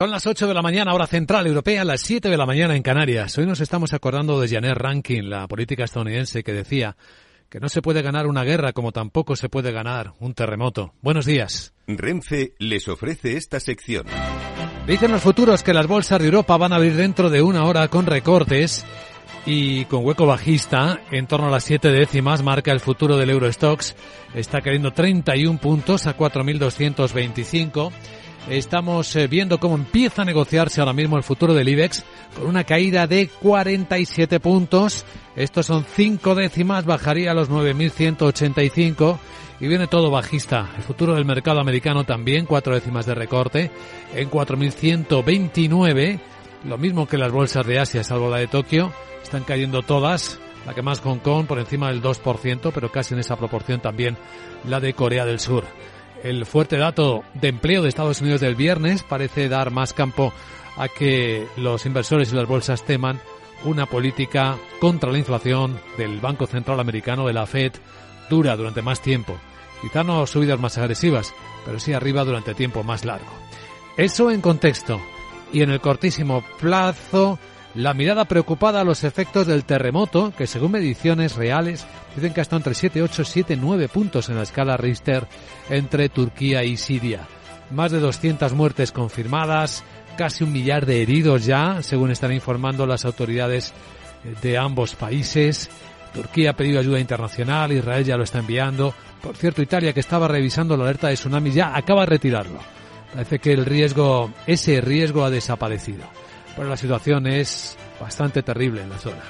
Son las 8 de la mañana, hora central europea, las 7 de la mañana en Canarias. Hoy nos estamos acordando de Janet Rankin, la política estadounidense que decía que no se puede ganar una guerra como tampoco se puede ganar un terremoto. Buenos días. Renfe les ofrece esta sección. Dicen los futuros que las bolsas de Europa van a abrir dentro de una hora con recortes y con hueco bajista en torno a las 7 décimas marca el futuro del Eurostox. Está cayendo 31 puntos a 4.225. Estamos eh, viendo cómo empieza a negociarse ahora mismo el futuro del IBEX con una caída de 47 puntos. Estos son 5 décimas, bajaría a los 9.185 y viene todo bajista. El futuro del mercado americano también, 4 décimas de recorte en 4.129. Lo mismo que las bolsas de Asia, salvo la de Tokio, están cayendo todas. La que más Hong Kong por encima del 2%, pero casi en esa proporción también la de Corea del Sur. El fuerte dato de empleo de Estados Unidos del viernes parece dar más campo a que los inversores y las bolsas teman una política contra la inflación del Banco Central Americano, de la Fed, dura durante más tiempo. Quizá no subidas más agresivas, pero sí arriba durante tiempo más largo. Eso en contexto. Y en el cortísimo plazo, la mirada preocupada a los efectos del terremoto, que según mediciones reales dicen que hasta entre 7, 8, 7, 9 puntos en la escala Richter entre Turquía y Siria. Más de 200 muertes confirmadas, casi un millar de heridos ya, según están informando las autoridades de ambos países. Turquía ha pedido ayuda internacional, Israel ya lo está enviando. Por cierto, Italia, que estaba revisando la alerta de tsunami, ya acaba de retirarlo. Parece que el riesgo, ese riesgo ha desaparecido. Pero la situación es bastante terrible en la zona.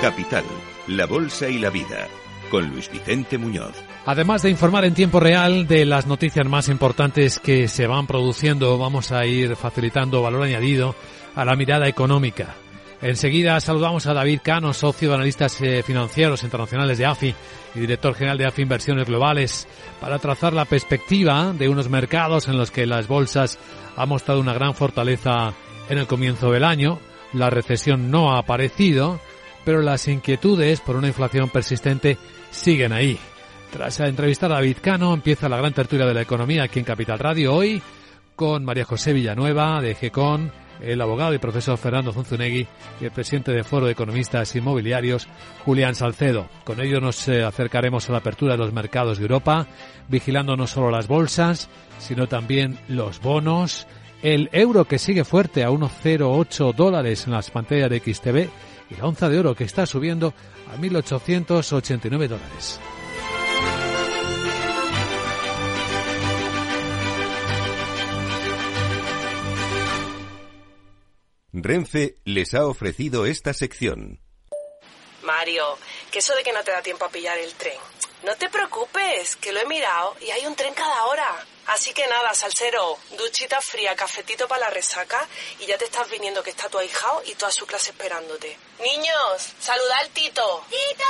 Capital, la Bolsa y la Vida, con Luis Vicente Muñoz. Además de informar en tiempo real de las noticias más importantes que se van produciendo, vamos a ir facilitando valor añadido a la mirada económica. Enseguida saludamos a David Cano, socio de analistas eh, financieros internacionales de AFI y director general de AFI Inversiones Globales, para trazar la perspectiva de unos mercados en los que las bolsas han mostrado una gran fortaleza en el comienzo del año. La recesión no ha aparecido, pero las inquietudes por una inflación persistente siguen ahí. Tras entrevistar a David Cano, empieza la gran tertulia de la economía aquí en Capital Radio hoy con María José Villanueva de GECON, el abogado y profesor Fernando Zunzunegui y el presidente de Foro de Economistas Inmobiliarios, Julián Salcedo. Con ello nos eh, acercaremos a la apertura de los mercados de Europa, vigilando no solo las bolsas, sino también los bonos, el euro que sigue fuerte a 1,08 dólares en las pantallas de XTV y la onza de oro que está subiendo a 1.889 dólares. Renfe les ha ofrecido esta sección. Mario, que eso de que no te da tiempo a pillar el tren. No te preocupes, que lo he mirado y hay un tren cada hora. Así que nada, salsero, duchita fría, cafetito para la resaca y ya te estás viniendo que está tu ahijao y toda su clase esperándote. Niños, saluda al Tito. ¡Tito!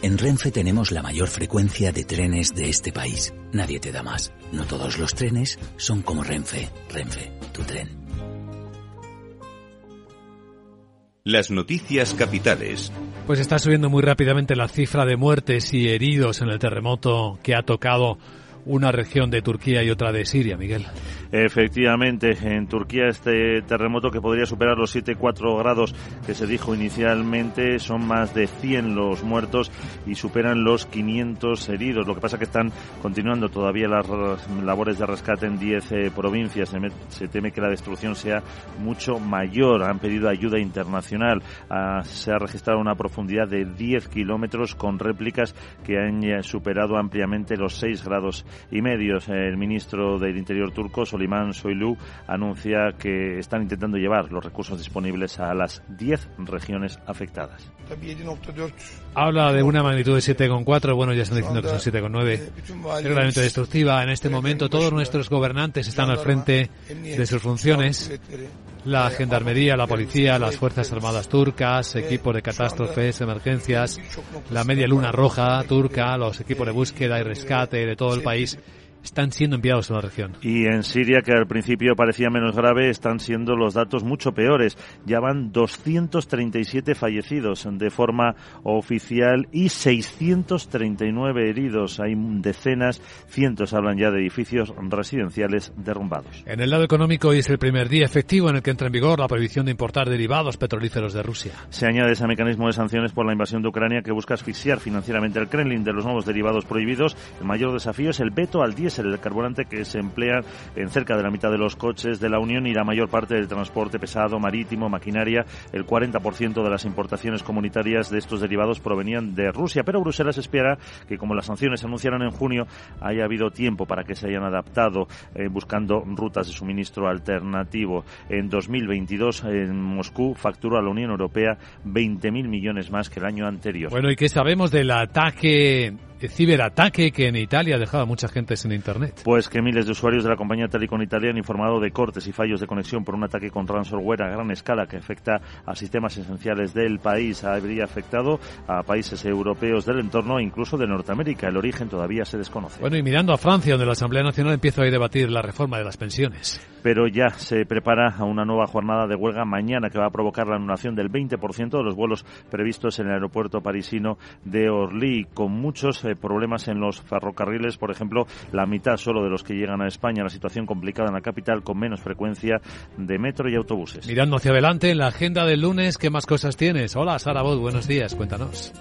En Renfe tenemos la mayor frecuencia de trenes de este país. Nadie te da más. No todos los trenes son como Renfe. Renfe, tu tren. Las noticias capitales. Pues está subiendo muy rápidamente la cifra de muertes y heridos en el terremoto que ha tocado una región de Turquía y otra de Siria, Miguel. Efectivamente, en Turquía este terremoto que podría superar los 7,4 grados que se dijo inicialmente son más de 100 los muertos y superan los 500 heridos. Lo que pasa que están continuando todavía las labores de rescate en 10 eh, provincias. Se, teme que la destrucción sea mucho mayor. Han pedido ayuda internacional. Ah, se ha registrado una profundidad de 10 kilómetros con réplicas que han superado ampliamente los 6 grados y medios. El ministro del Interior turco, Solimán Soylu anuncia que están intentando llevar los recursos disponibles a las 10 regiones afectadas. Habla de una magnitud de 7,4, bueno, ya están diciendo que son 7,9. Realmente destructiva. En este momento todos nuestros gobernantes están al frente de sus funciones. La gendarmería, la policía, las Fuerzas Armadas turcas, equipos de catástrofes, emergencias, la Media Luna Roja turca, los equipos de búsqueda y rescate de todo el país están siendo enviados a la región. Y en Siria, que al principio parecía menos grave, están siendo los datos mucho peores. Ya van 237 fallecidos de forma oficial y 639 heridos. Hay decenas, cientos hablan ya de edificios residenciales derrumbados. En el lado económico, hoy es el primer día efectivo en el que entra en vigor la prohibición de importar derivados petrolíferos de Rusia. Se añade ese mecanismo de sanciones por la invasión de Ucrania que busca asfixiar financieramente el Kremlin de los nuevos derivados prohibidos. El mayor desafío es el veto al diésel, el carburante que se emplea en cerca de la mitad de los coches de la Unión y la mayor parte del transporte pesado, marítimo, maquinaria. El 40% de las importaciones comunitarias de estos derivados provenían de Rusia, pero Bruselas espera que como las sanciones se anunciaron en junio, haya habido tiempo para que se hayan adaptado eh, buscando rutas de suministro alternativo. En 2022 en Moscú facturó a la Unión Europea 20.000 millones más que el año anterior. Bueno, ¿y qué sabemos del ataque ciberataque que en Italia ha dejado a mucha gente sin internet. Pues que miles de usuarios de la compañía Telecom Italia han informado de cortes y fallos de conexión por un ataque con ransomware a gran escala que afecta a sistemas esenciales del país. Habría afectado a países europeos del entorno e incluso de Norteamérica. El origen todavía se desconoce. Bueno, y mirando a Francia, donde la Asamblea Nacional empieza a debatir la reforma de las pensiones. Pero ya se prepara a una nueva jornada de huelga mañana que va a provocar la anulación del 20% de los vuelos previstos en el aeropuerto parisino de Orly, con muchos problemas en los ferrocarriles, por ejemplo, la mitad solo de los que llegan a España, la situación complicada en la capital con menos frecuencia de metro y autobuses. Mirando hacia adelante, en la agenda del lunes, ¿qué más cosas tienes? Hola, Sara Bod, buenos días, cuéntanos.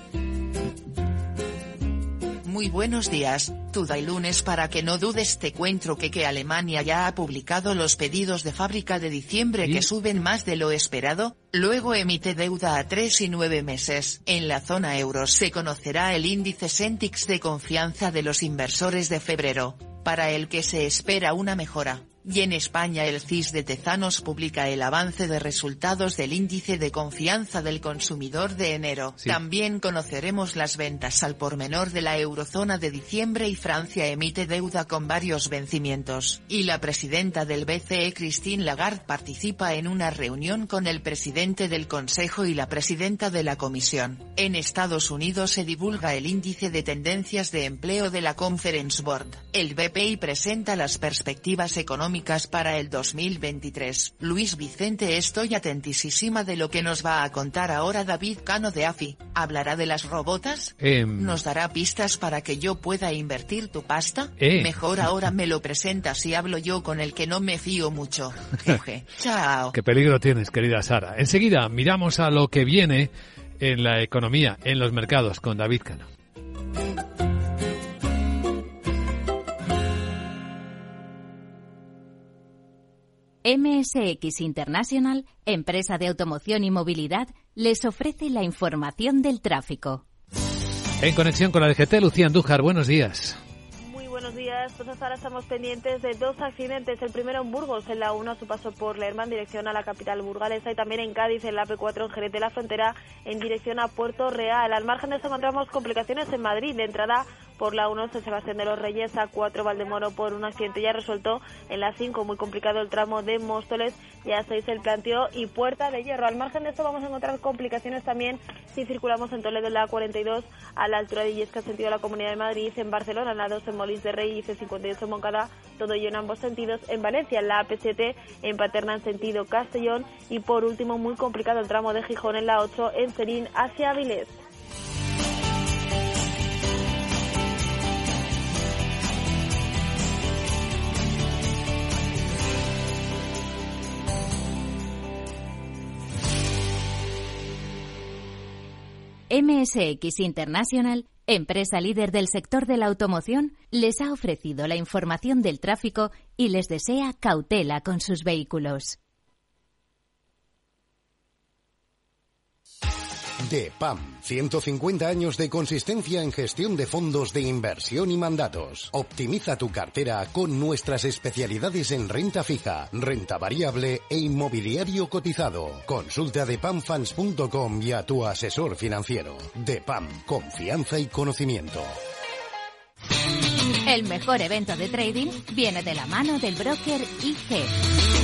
Muy buenos días, Tuda y lunes para que no dudes te cuento que que Alemania ya ha publicado los pedidos de fábrica de diciembre que suben más de lo esperado, luego emite deuda a 3 y 9 meses. En la zona euro se conocerá el índice Sentix de confianza de los inversores de febrero, para el que se espera una mejora. Y en España el CIS de Tezanos publica el avance de resultados del índice de confianza del consumidor de enero. También conoceremos las ventas al por menor de la eurozona de diciembre y Francia emite deuda con varios vencimientos. Y la presidenta del BCE Christine Lagarde participa en una reunión con el presidente del Consejo y la presidenta de la Comisión. En Estados Unidos se divulga el índice de tendencias de empleo de la Conference Board. El BPI presenta las perspectivas económicas para el 2023. Luis Vicente estoy atentísima de lo que nos va a contar ahora David Cano de AFI. ¿Hablará de las robotas? Em. ¿Nos dará pistas para que yo pueda invertir tu pasta? Eh. Mejor ahora me lo presentas y hablo yo con el que no me fío mucho. Jeje. Chao. Qué peligro tienes, querida Sara. Enseguida miramos a lo que viene en la economía, en los mercados, con David Cano. MSX International, empresa de automoción y movilidad, les ofrece la información del tráfico. En conexión con la DGT, Lucía Andújar, buenos días. Muy buenos días. Pues hasta ahora estamos pendientes de dos accidentes. El primero en Burgos, en la 1 a su paso por Lerma, en dirección a la capital burgalesa, y también en Cádiz, en la P4, en Jerez de la Frontera, en dirección a Puerto Real. Al margen de eso encontramos complicaciones en Madrid. De entrada por la 1 San Sebastián de los Reyes a 4 Valdemoro por un accidente ya resuelto. En la 5 muy complicado el tramo de Móstoles. Y a 6 el planteo y Puerta de Hierro. Al margen de esto vamos a encontrar complicaciones también si circulamos en Toledo en la 42 a la altura de Illesca sentido la Comunidad de Madrid en Barcelona en la 2 en Molins de Rey y C58 en Moncada. Todo ello en ambos sentidos. En Valencia en la AP7 en Paterna en sentido Castellón. Y por último muy complicado el tramo de Gijón en la 8 en Serín hacia Avilés MSX International, empresa líder del sector de la automoción, les ha ofrecido la información del tráfico y les desea cautela con sus vehículos. DEPAM, 150 años de consistencia en gestión de fondos de inversión y mandatos. Optimiza tu cartera con nuestras especialidades en renta fija, renta variable e inmobiliario cotizado. Consulta depamfans.com y a tu asesor financiero. DEPAM, confianza y conocimiento. El mejor evento de trading viene de la mano del broker IG.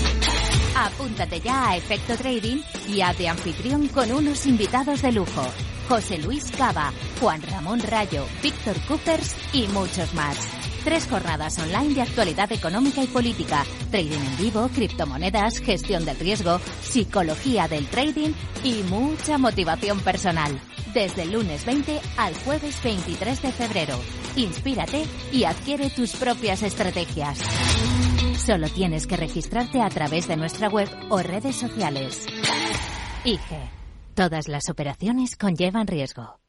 Apúntate ya a Efecto Trading y a de anfitrión con unos invitados de lujo. José Luis Cava, Juan Ramón Rayo, Víctor Coopers y muchos más. Tres jornadas online de actualidad económica y política, trading en vivo, criptomonedas, gestión del riesgo, psicología del trading y mucha motivación personal. Desde el lunes 20 al jueves 23 de febrero. Inspírate y adquiere tus propias estrategias. Solo tienes que registrarte a través de nuestra web o redes sociales. IGE. Todas las operaciones conllevan riesgo.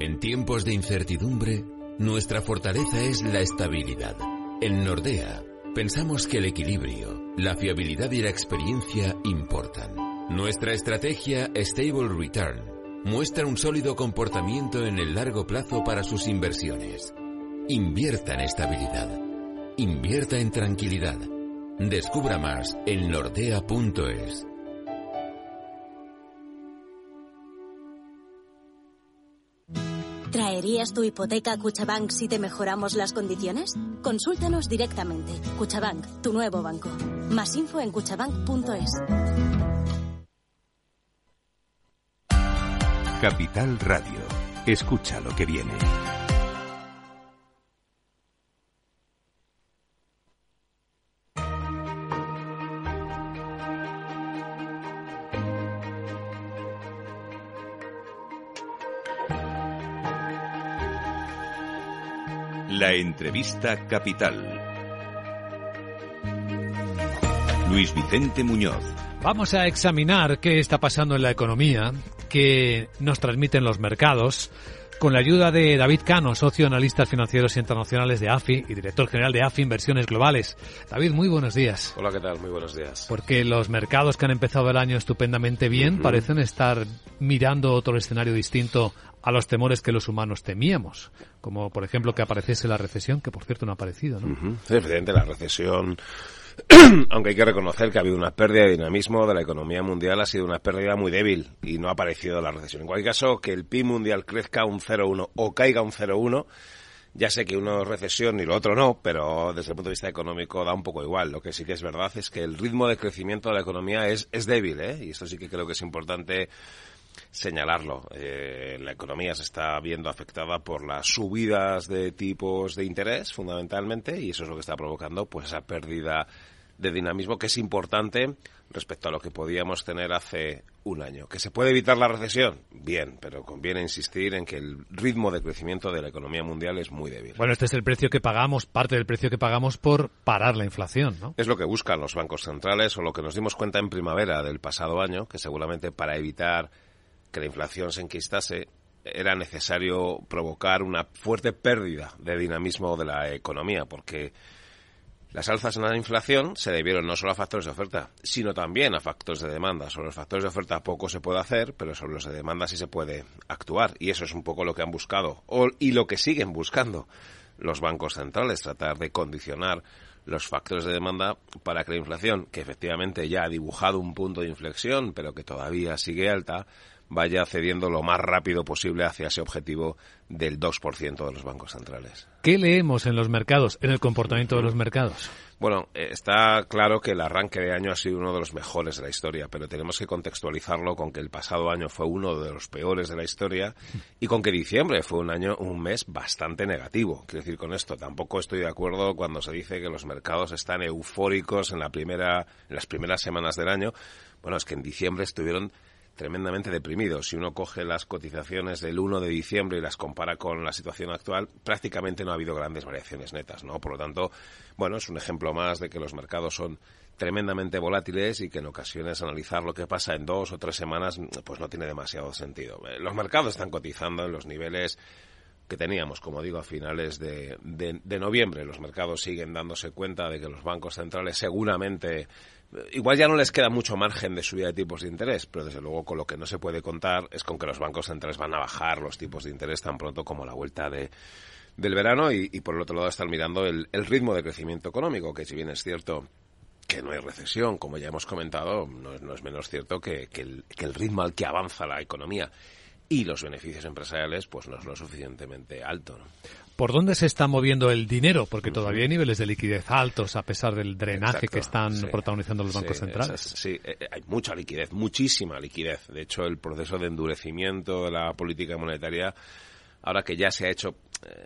En tiempos de incertidumbre, nuestra fortaleza es la estabilidad. En Nordea, pensamos que el equilibrio, la fiabilidad y la experiencia importan. Nuestra estrategia Stable Return muestra un sólido comportamiento en el largo plazo para sus inversiones. Invierta en estabilidad. Invierta en tranquilidad. Descubra más en nordea.es. ¿Traerías tu hipoteca a Cuchabank si te mejoramos las condiciones? Consúltanos directamente. Cuchabank, tu nuevo banco. Más info en cuchabank.es. Capital Radio. Escucha lo que viene. La entrevista capital. Luis Vicente Muñoz. Vamos a examinar qué está pasando en la economía, qué nos transmiten los mercados, con la ayuda de David Cano, socio analistas financieros internacionales de AFI y director general de AFI Inversiones Globales. David, muy buenos días. Hola, ¿qué tal? Muy buenos días. Porque los mercados que han empezado el año estupendamente bien parecen estar mirando otro escenario distinto a los temores que los humanos temíamos, como por ejemplo que apareciese la recesión, que por cierto no ha aparecido, ¿no? Uh Evidente, la recesión aunque hay que reconocer que ha habido una pérdida de dinamismo de la economía mundial, ha sido una pérdida muy débil y no ha aparecido la recesión. En cualquier caso, que el PIB mundial crezca un 0,1 o caiga un 0,1, ya sé que uno es recesión y lo otro no, pero desde el punto de vista económico da un poco igual. Lo que sí que es verdad es que el ritmo de crecimiento de la economía es, es débil, ¿eh? y esto sí que creo que es importante señalarlo. Eh, la economía se está viendo afectada por las subidas de tipos de interés, fundamentalmente, y eso es lo que está provocando pues esa pérdida de dinamismo que es importante respecto a lo que podíamos tener hace un año. ¿Que se puede evitar la recesión? Bien, pero conviene insistir en que el ritmo de crecimiento de la economía mundial es muy débil. Bueno, este es el precio que pagamos, parte del precio que pagamos por parar la inflación, ¿no? Es lo que buscan los bancos centrales o lo que nos dimos cuenta en primavera del pasado año, que seguramente para evitar que la inflación se enquistase era necesario provocar una fuerte pérdida de dinamismo de la economía, porque las alzas en la inflación se debieron no solo a factores de oferta, sino también a factores de demanda. Sobre los factores de oferta poco se puede hacer, pero sobre los de demanda sí se puede actuar. Y eso es un poco lo que han buscado y lo que siguen buscando los bancos centrales, tratar de condicionar los factores de demanda para que la inflación, que efectivamente ya ha dibujado un punto de inflexión, pero que todavía sigue alta, vaya cediendo lo más rápido posible hacia ese objetivo del 2% de los bancos centrales. ¿Qué leemos en los mercados, en el comportamiento de los mercados? Bueno, eh, está claro que el arranque de año ha sido uno de los mejores de la historia, pero tenemos que contextualizarlo con que el pasado año fue uno de los peores de la historia y con que diciembre fue un año, un mes bastante negativo. Quiero decir con esto, tampoco estoy de acuerdo cuando se dice que los mercados están eufóricos en la primera, en las primeras semanas del año. Bueno, es que en diciembre estuvieron tremendamente deprimido. Si uno coge las cotizaciones del 1 de diciembre y las compara con la situación actual, prácticamente no ha habido grandes variaciones netas, ¿no? Por lo tanto, bueno, es un ejemplo más de que los mercados son tremendamente volátiles y que en ocasiones analizar lo que pasa en dos o tres semanas pues no tiene demasiado sentido. Eh, los mercados están cotizando en los niveles que teníamos, como digo, a finales de, de noviembre. Los mercados siguen dándose cuenta de que los bancos centrales seguramente Igual ya no les queda mucho margen de subida de tipos de interés, pero desde luego con lo que no se puede contar es con que los bancos centrales van a bajar los tipos de interés tan pronto como la vuelta de, del verano y, por el otro lado están mirando el, ritmo de crecimiento económico, que si bien es cierto que no hay recesión, como ya hemos comentado, no, es menos cierto que, el, que el ritmo al que avanza la economía y los beneficios empresariales pues no es lo suficientemente alto. ¿no? ¿Por dónde se está moviendo el dinero? Porque todavía hay niveles de liquidez altos a pesar del drenaje que están protagonizando los bancos centrales. sí, eh, eh, hay mucha liquidez, muchísima liquidez. De hecho, el proceso de endurecimiento de la política monetaria, ahora que ya se ha hecho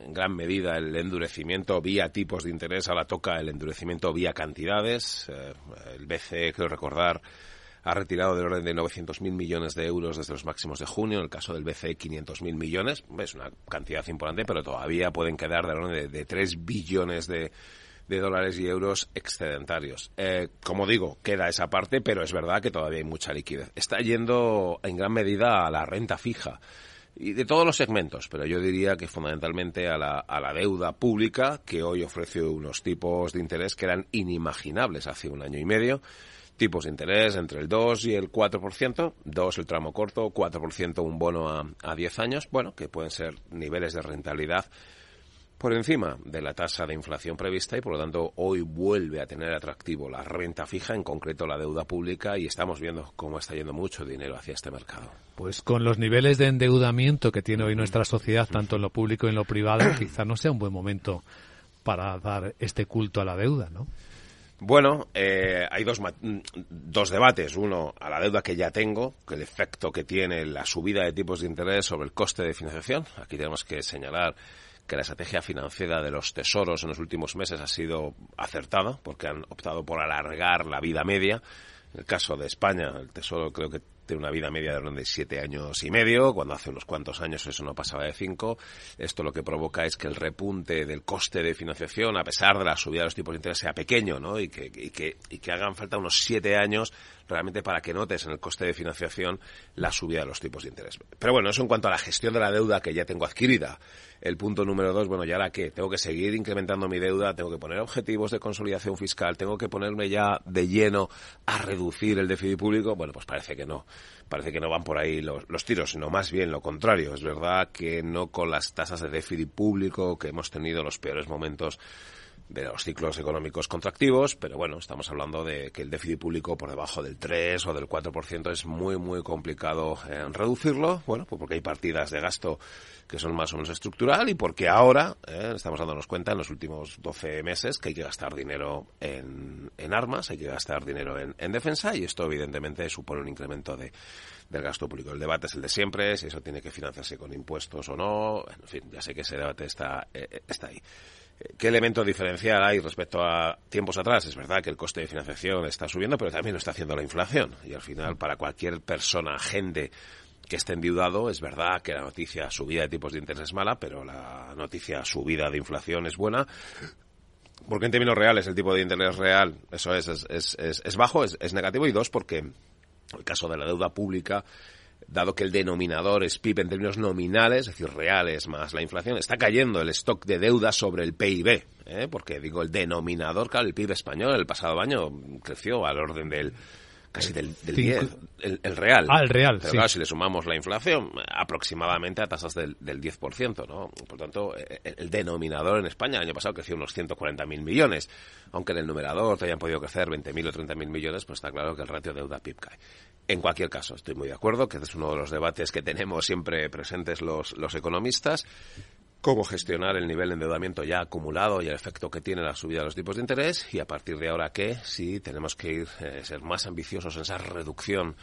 en gran medida el endurecimiento vía tipos de interés, ahora toca el endurecimiento vía cantidades. Eh, el BCE, creo recordar, ha retirado del orden de 900.000 millones de euros desde los máximos de junio, en el caso del BCE 500.000 millones, es una cantidad importante, pero todavía pueden quedar del orden de, de 3 billones de, dólares y euros excedentarios. Eh, como digo, queda esa parte, pero es verdad que todavía hay mucha liquidez. Está yendo en gran medida a la renta fija y de todos los segmentos, pero yo diría que fundamentalmente a la, a la deuda pública, que hoy ofrece unos tipos de interés que eran inimaginables hace un año y medio tipos de interés entre el 2 y el 4%, 2 el tramo corto, 4% un bono a, a 10 años, bueno, que pueden ser niveles de rentabilidad por encima de la tasa de inflación prevista y por lo tanto hoy vuelve a tener atractivo la renta fija, en concreto la deuda pública y estamos viendo cómo está yendo mucho dinero hacia este mercado. Pues con los niveles de endeudamiento que tiene hoy nuestra sociedad, tanto en lo público y en lo privado, quizá no sea un buen momento para dar este culto a la deuda, ¿no? Bueno, eh, hay dos, dos debates. Uno, a la deuda que ya tengo, que el efecto que tiene la subida de tipos de interés sobre el coste de financiación. Aquí tenemos que señalar que la estrategia financiera de los tesoros en los últimos meses ha sido acertada, porque han optado por alargar la vida media. En el caso de España, el Tesoro creo que tiene una vida media de orden de siete años y medio, cuando hace unos cuantos años eso no pasaba de cinco. Esto lo que provoca es que el repunte del coste de financiación, a pesar de la subida de los tipos de interés, sea pequeño, ¿no? Y que, y que, y que hagan falta unos siete años realmente para que notes en el coste de financiación la subida de los tipos de interés. Pero bueno, eso en cuanto a la gestión de la deuda que ya tengo adquirida. El punto número dos, bueno, ¿y ahora qué? Tengo que seguir incrementando mi deuda, tengo que poner objetivos de consolidación fiscal, tengo que ponerme ya de lleno a reducir el déficit público. Bueno, pues parece que no parece que no van por ahí los, tiros, sino más bien lo contrario. Es verdad que no con las tasas de déficit público que hemos tenido los peores momentos de los ciclos económicos contractivos, pero bueno, estamos hablando de que el déficit público por debajo del 3 o del 4% es muy, muy complicado eh, reducirlo, bueno, pues porque hay partidas de gasto que son más o menos estructural y porque ahora eh, estamos dándonos cuenta en los últimos 12 meses que hay que gastar dinero en, en armas, hay que gastar dinero en, en, defensa y esto evidentemente supone un incremento de, del gasto público. El debate es el de siempre, si eso tiene que financiarse con impuestos o no, en fin, ya sé que ese debate está, eh, está ahí. ¿Qué elemento diferencial hay respecto a tiempos atrás? Es verdad que el coste de financiación está subiendo, pero también lo está haciendo la inflación. Y al final, para cualquier persona, gente que esté endeudado, es verdad que la noticia subida de tipos de interés es mala, pero la noticia subida de inflación es buena. Porque en términos reales el tipo de interés real, eso es, es, es, es bajo, es, es negativo. Y dos, porque el caso de la deuda pública dado que el denominador es PIB en términos nominales, es decir, reales más la inflación, está cayendo el stock de deuda sobre el PIB, ¿eh? porque digo, el denominador, claro, el PIB español el pasado año creció al orden del casi del, del 10, el, el, real. Ah, el real, Pero sí. claro, si le sumamos la inflación, aproximadamente a tasas del, del 10%, ¿no? Por tanto, el, el, denominador en España el año pasado creció unos 140.000 millones, aunque en el numerador te hayan podido crecer 20.000 o 30.000 millones, pues está claro que el ratio deuda-PIB cae. En cualquier caso, estoy muy de acuerdo que este es uno de los debates que tenemos siempre presentes los, los economistas cómo gestionar el nivel de endeudamiento ya acumulado y el efecto que tiene la subida de los tipos de interés y a partir de ahora qué, si tenemos que ir eh, ser más ambiciosos en esa reducción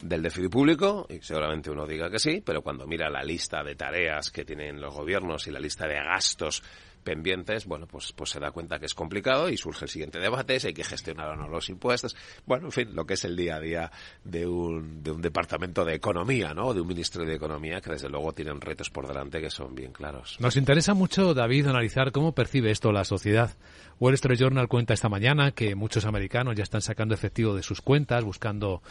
del déficit público y seguramente uno diga que sí, pero cuando mira la lista de tareas que tienen los gobiernos y la lista de gastos pendientes, bueno, pues, pues se da cuenta que es complicado y surge el siguiente debate, si hay que gestionar o no los impuestos. Bueno, en fin, lo que es el día a día de un, de un departamento de economía, ¿no? De un ministro de economía que desde luego tienen retos por delante que son bien claros. Nos interesa mucho, David, analizar cómo percibe esto la sociedad. Wall Street Journal cuenta esta mañana que muchos americanos ya están sacando efectivo de sus cuentas, buscando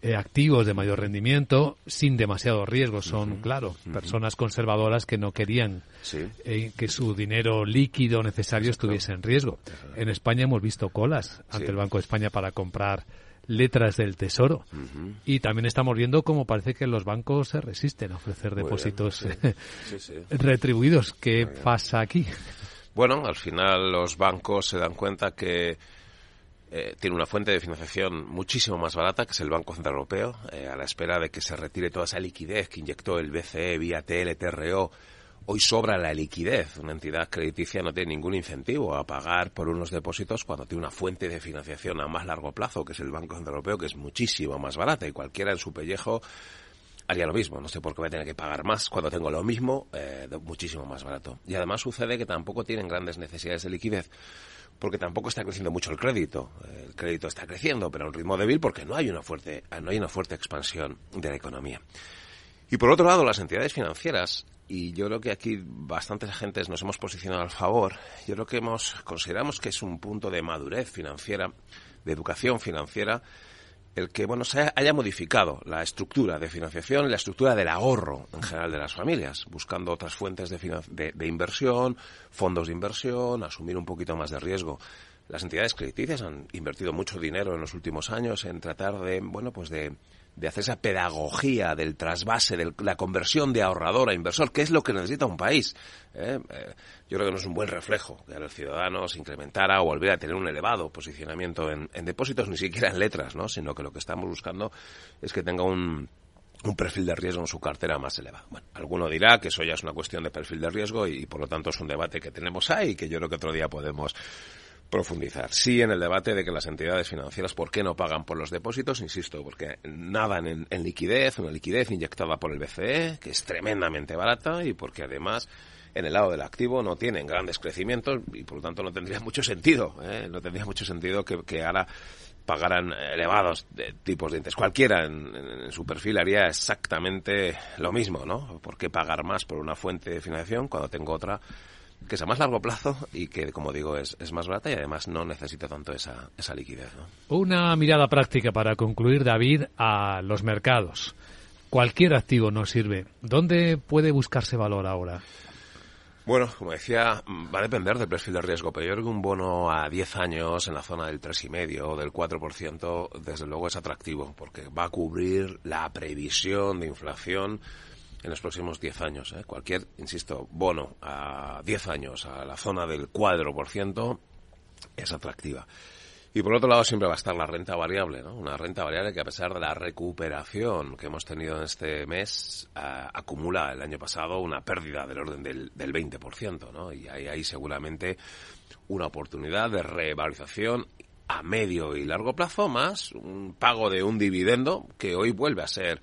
eh, activos de mayor rendimiento sin demasiado riesgo. Son, uh -huh, claro, uh -huh. personas conservadoras que no querían sí. eh, que su dinero líquido necesario Exacto. estuviese en riesgo. En España hemos visto colas ante sí. el Banco de España para comprar letras del Tesoro. Uh -huh. Y también estamos viendo cómo parece que los bancos se resisten a ofrecer Muy depósitos bien, sí. retribuidos. ¿Qué pasa aquí? Bueno, al final los bancos se dan cuenta que eh, tiene una fuente de financiación muchísimo más barata, que es el Banco Central Europeo, eh, a la espera de que se retire toda esa liquidez que inyectó el BCE vía TLTRO. Hoy sobra la liquidez. Una entidad crediticia no tiene ningún incentivo a pagar por unos depósitos cuando tiene una fuente de financiación a más largo plazo, que es el Banco Central Europeo, que es muchísimo más barata y cualquiera en su pellejo haría lo mismo. No sé por qué voy a tener que pagar más cuando tengo lo mismo, eh, muchísimo más barato. Y además sucede que tampoco tienen grandes necesidades de liquidez porque tampoco está creciendo mucho el crédito. El crédito está creciendo, pero a un ritmo débil porque no hay una fuerte, no hay una fuerte expansión de la economía. Y por otro lado, las entidades financieras, y yo creo que aquí bastantes agentes nos hemos posicionado al favor, yo creo que hemos, consideramos que es un punto de madurez financiera, de educación financiera, el que bueno se haya modificado la estructura de financiación la estructura del ahorro en general de las familias, buscando otras fuentes de, de, inversión, fondos de inversión, asumir un poquito más de riesgo. Las entidades crediticias han invertido mucho dinero en los últimos años en tratar de bueno pues de de hacer esa pedagogía del trasvase, de la conversión de ahorrador a inversor, que es lo que necesita un país. ¿eh? Eh, yo creo que no es un buen reflejo que el ciudadano se incrementara o volviera a tener un elevado posicionamiento en, depósitos, ni siquiera en letras, ¿no? sino que lo que estamos buscando es que tenga un, un perfil de riesgo en su cartera más elevado. Bueno, alguno dirá que eso ya es una cuestión de perfil de riesgo y, por lo tanto es un debate que tenemos ahí y que yo creo que otro día podemos profundizar. Sí en el debate de que las entidades financieras, ¿por qué no pagan por los depósitos? Insisto, porque nadan en, en liquidez, una liquidez inyectada por el BCE, que es tremendamente barata, y porque además en el lado del activo no tienen grandes crecimientos y por lo tanto no tendría mucho sentido, ¿eh? no tendría mucho sentido que, ahora pagaran elevados tipos de interés. Cualquiera en, en, su perfil haría exactamente lo mismo, ¿no? ¿Por qué pagar más por una fuente de financiación cuando tengo otra que es a más largo plazo y que, como digo, es, es más barata y además no necesita tanto esa, esa liquidez. Una mirada práctica para concluir, David, a los mercados. Cualquier activo nos sirve. ¿Dónde puede buscarse valor ahora? Bueno, como decía, va a depender del perfil de riesgo, pero yo creo que un bono a 10 años en la zona del 3,5 o del 4%, desde luego es atractivo, porque va a cubrir la previsión de inflación en los próximos 10 años. ¿eh? Cualquier, insisto, bono a 10 años a la zona del cuadro por ciento es atractiva. Y por otro lado siempre va a estar la renta variable, ¿no? Una renta variable que a pesar de la recuperación que hemos tenido en este mes, acumula el año pasado una pérdida del orden del, del 20%, ¿no? Y hay ahí seguramente una oportunidad de revalorización a medio y largo plazo más un pago de un dividendo que hoy vuelve a ser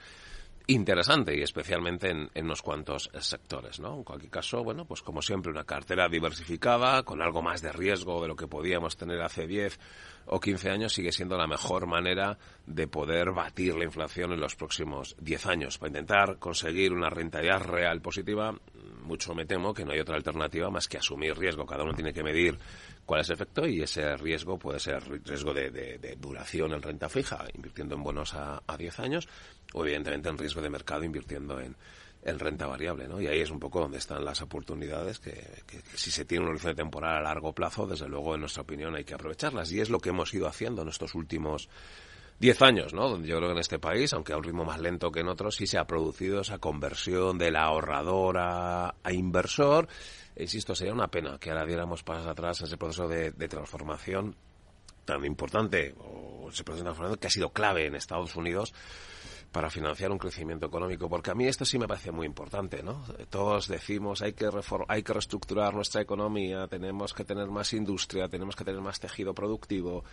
interesante y especialmente en, en, unos cuantos sectores, ¿no? En cualquier caso, bueno, pues como siempre una cartera diversificada con algo más de riesgo de lo que podíamos tener hace 10 o 15 años sigue siendo la mejor manera de poder batir la inflación en los próximos 10 años. Para intentar conseguir una rentabilidad real positiva, mucho me temo que no hay otra alternativa más que asumir riesgo. Cada uno tiene que medir cuál es el efecto y ese riesgo puede ser riesgo de, duración en renta fija, invirtiendo en bonos a, a 10 años, o evidentemente en riesgo de mercado invirtiendo en, renta variable, ¿no? Y ahí es un poco donde están las oportunidades que, si se tiene un horizonte temporal a largo plazo, desde luego, en nuestra opinión, hay que aprovecharlas. Y es lo que hemos ido haciendo en estos últimos diez años, ¿no? Donde yo creo que en este país, aunque a un ritmo más lento que en otros, sí se ha producido esa conversión del ahorrador a, inversor. Insisto, sería una pena que ahora diéramos pasos atrás en ese proceso de, transformación tan importante, o ese proceso de transformación que ha sido clave en Estados Unidos para financiar un crecimiento económico, porque a mí esto sí me parece muy importante, ¿no? Todos decimos hay que hay que reestructurar nuestra economía, tenemos que tener más industria, tenemos que tener más tejido productivo,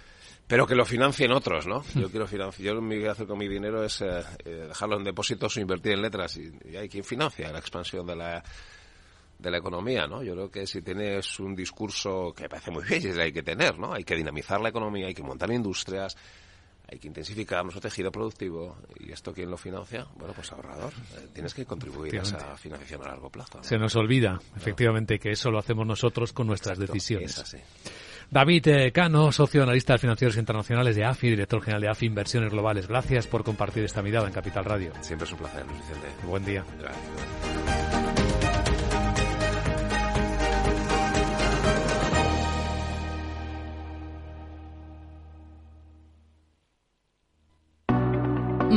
pero que lo financien otros, ¿no? Yo quiero financiar, yo lo que hacer con mi dinero es eh, eh, dejarlo en depósitos o invertir en letras y, hay quien financia la expansión de la de la economía, ¿no? Yo creo que si tienes un discurso que parece muy bien, hay que tener, ¿no? Hay que dinamizar la economía, hay que montar industrias, hay que intensificar nuestro tejido productivo. ¿Y esto quién lo financia? Bueno, pues ahorrador. Eh, tienes que contribuir a esa financiación a largo plazo. Se nos olvida, efectivamente, que eso lo hacemos nosotros con nuestras decisiones. David eh, Cano, socio analista de financieros internacionales de AFI, director general de AFI Inversiones Globales. Gracias por compartir esta mirada en Capital Radio. Siempre es un placer, Luis Vicente. Buen día.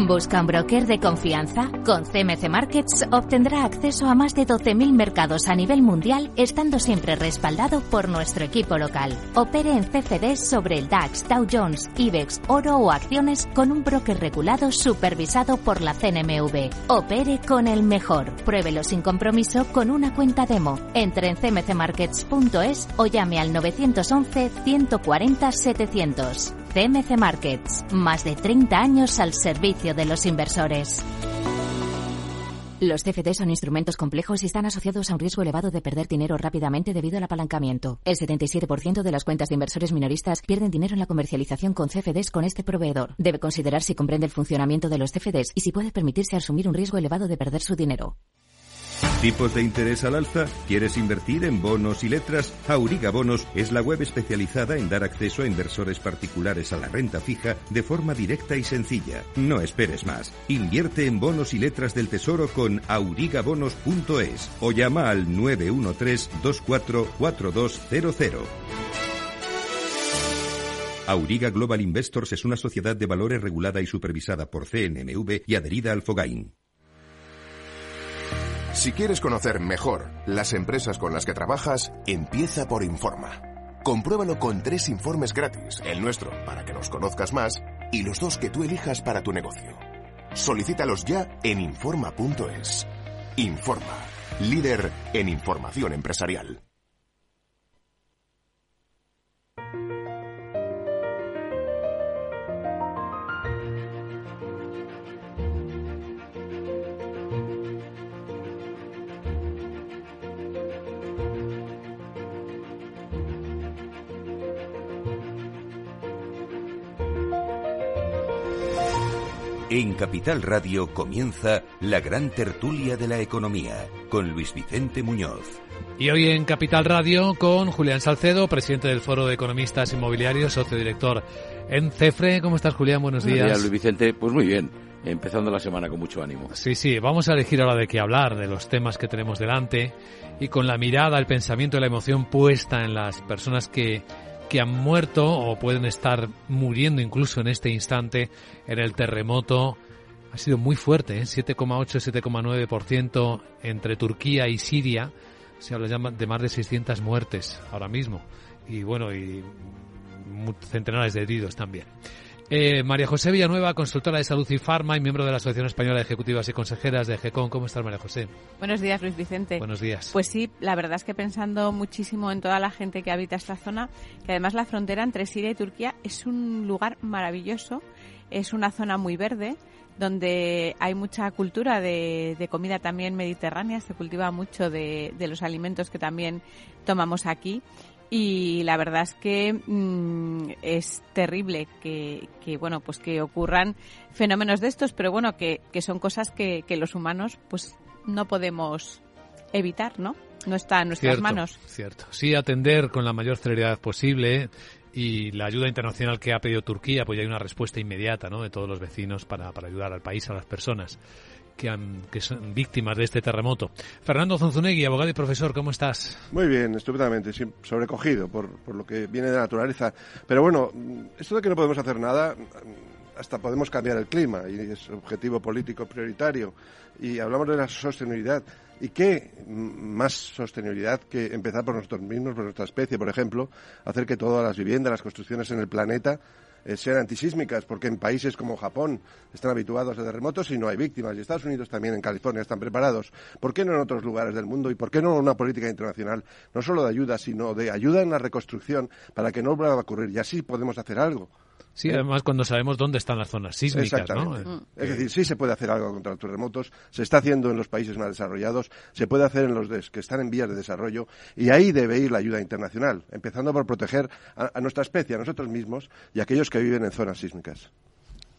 ¿Busca un broker de confianza? Con CMC Markets obtendrá acceso a más de 12.000 mercados a nivel mundial, estando siempre respaldado por nuestro equipo local. Opere en CFDs sobre el DAX, Dow Jones, IBEX, oro o acciones con un broker regulado supervisado por la CNMV. Opere con el mejor. Pruébelo sin compromiso con una cuenta demo. Entre en cmcmarkets.es o llame al 911 140 700. CMC Markets, más de 30 años al servicio de los inversores. Los CFD son instrumentos complejos y están asociados a un riesgo elevado de perder dinero rápidamente debido al apalancamiento. El 77% de las cuentas de inversores minoristas pierden dinero en la comercialización con CFDs con este proveedor. Debe considerar si comprende el funcionamiento de los CFDs y si puede permitirse asumir un riesgo elevado de perder su dinero. ¿Tipos de interés al alza? ¿Quieres invertir en bonos y letras? Auriga Bonos es la web especializada en dar acceso a inversores particulares a la renta fija de forma directa y sencilla. No esperes más. Invierte en bonos y letras del tesoro con aurigabonos.es o llama al 913-244200. Auriga Global Investors es una sociedad de valores regulada y supervisada por CNMV y adherida al FOGAIN. Si quieres conocer mejor las empresas con las que trabajas, empieza por Informa. Compruébalo con tres informes gratis, el nuestro para que nos conozcas más y los dos que tú elijas para tu negocio. Solicítalos ya en Informa.es. Informa, líder en información empresarial. En Capital Radio comienza la gran tertulia de la economía con Luis Vicente Muñoz. Y hoy en Capital Radio con Julián Salcedo, presidente del Foro de Economistas Inmobiliarios, socio director en CEFRE. ¿Cómo estás, Julián? Buenos días. Buenos días, Luis Vicente. Pues muy bien empezando la semana con mucho ánimo. Sí, sí, vamos a elegir ahora de qué hablar, de los temas que tenemos delante y con la mirada, el pensamiento y la emoción puesta en las personas que que han muerto o pueden estar muriendo incluso en este instante en el terremoto. Ha sido muy fuerte, ¿eh? 7,8-7,9% entre Turquía y Siria. Se habla ya de más de 600 muertes ahora mismo. Y bueno, y centenares de heridos también. Eh, María José Villanueva, consultora de salud y farma y miembro de la Asociación Española de Ejecutivas y Consejeras de GECON. ¿Cómo estás, María José? Buenos días, Luis Vicente. Buenos días. Pues sí, la verdad es que pensando muchísimo en toda la gente que habita esta zona, que además la frontera entre Siria y Turquía es un lugar maravilloso, es una zona muy verde, donde hay mucha cultura de, comida también mediterránea, se cultiva mucho de, de los alimentos que también tomamos aquí y la verdad es que mm, es terrible que, bueno pues que ocurran fenómenos de estos pero bueno que, son cosas que, los humanos pues no podemos evitar no no está en nuestras manos. cierto. Sí atender con la mayor celeridad posible y la ayuda internacional que ha pedido Turquía, pues ya hay una respuesta inmediata ¿no? de todos los vecinos para, para ayudar al país, a las personas que, han, que son víctimas de este terremoto. Fernando Zonzunegui, abogado y profesor, ¿cómo estás? Muy bien, estupendamente, sobrecogido por, por lo que viene de naturaleza. Pero bueno, esto de que no podemos hacer nada, hasta podemos cambiar el clima y es objetivo político prioritario. Y hablamos de la sostenibilidad. ¿Y qué más sostenibilidad que empezar por nosotros mismos, por nuestra especie, por ejemplo, hacer que todas las viviendas, las construcciones en el planeta eh, sean antisísmicas, porque en países como Japón están habituados a terremotos y no hay víctimas, y Estados Unidos también en California están preparados. ¿Por qué no en otros lugares del mundo y por qué no una política internacional, no solo de ayuda, sino de ayuda en la reconstrucción para que no vuelva a ocurrir? Y así podemos hacer algo. Sí, además cuando sabemos dónde están las zonas sísmicas, ¿no? Mm. Es decir, sí se puede hacer algo contra los terremotos, se está haciendo en los países más desarrollados, se puede hacer en los que están en vías de desarrollo y ahí debe ir la ayuda internacional, empezando por proteger a, nuestra especie, a nosotros mismos y a aquellos que viven en zonas sísmicas.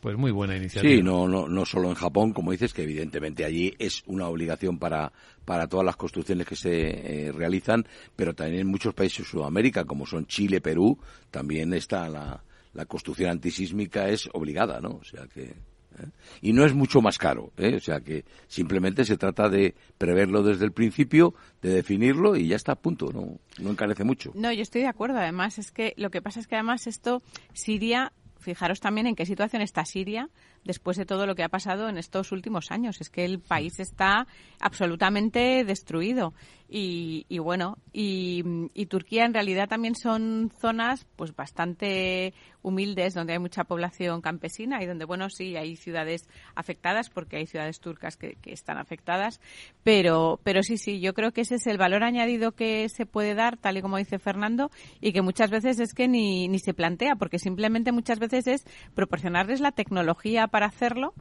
Pues muy buena iniciativa. Sí, no, no, no solo en Japón, como dices, que evidentemente allí es una obligación para, para todas las construcciones que se eh, realizan, pero también en muchos países de Sudamérica, como son Chile, Perú, también está la, la construcción antisísmica es obligada, ¿no? O sea que ¿eh? y no es mucho más caro, ¿eh? o sea que simplemente se trata de preverlo desde el principio, de definirlo y ya está a punto, no, no encarece mucho. No, yo estoy de acuerdo. Además es que lo que pasa es que además esto Siria, fijaros también en qué situación está Siria después de todo lo que ha pasado en estos últimos años. Es que el país está absolutamente destruido. Y, bueno, y, Turquía en realidad también son zonas pues bastante humildes donde hay mucha población campesina y donde, bueno, sí, hay ciudades afectadas porque hay ciudades turcas que, están afectadas, pero, pero sí, sí, yo creo que ese es el valor añadido que se puede dar, tal y como dice Fernando, y que muchas veces es que ni, ni se plantea, porque simplemente muchas veces es proporcionarles la tecnología para hacerlo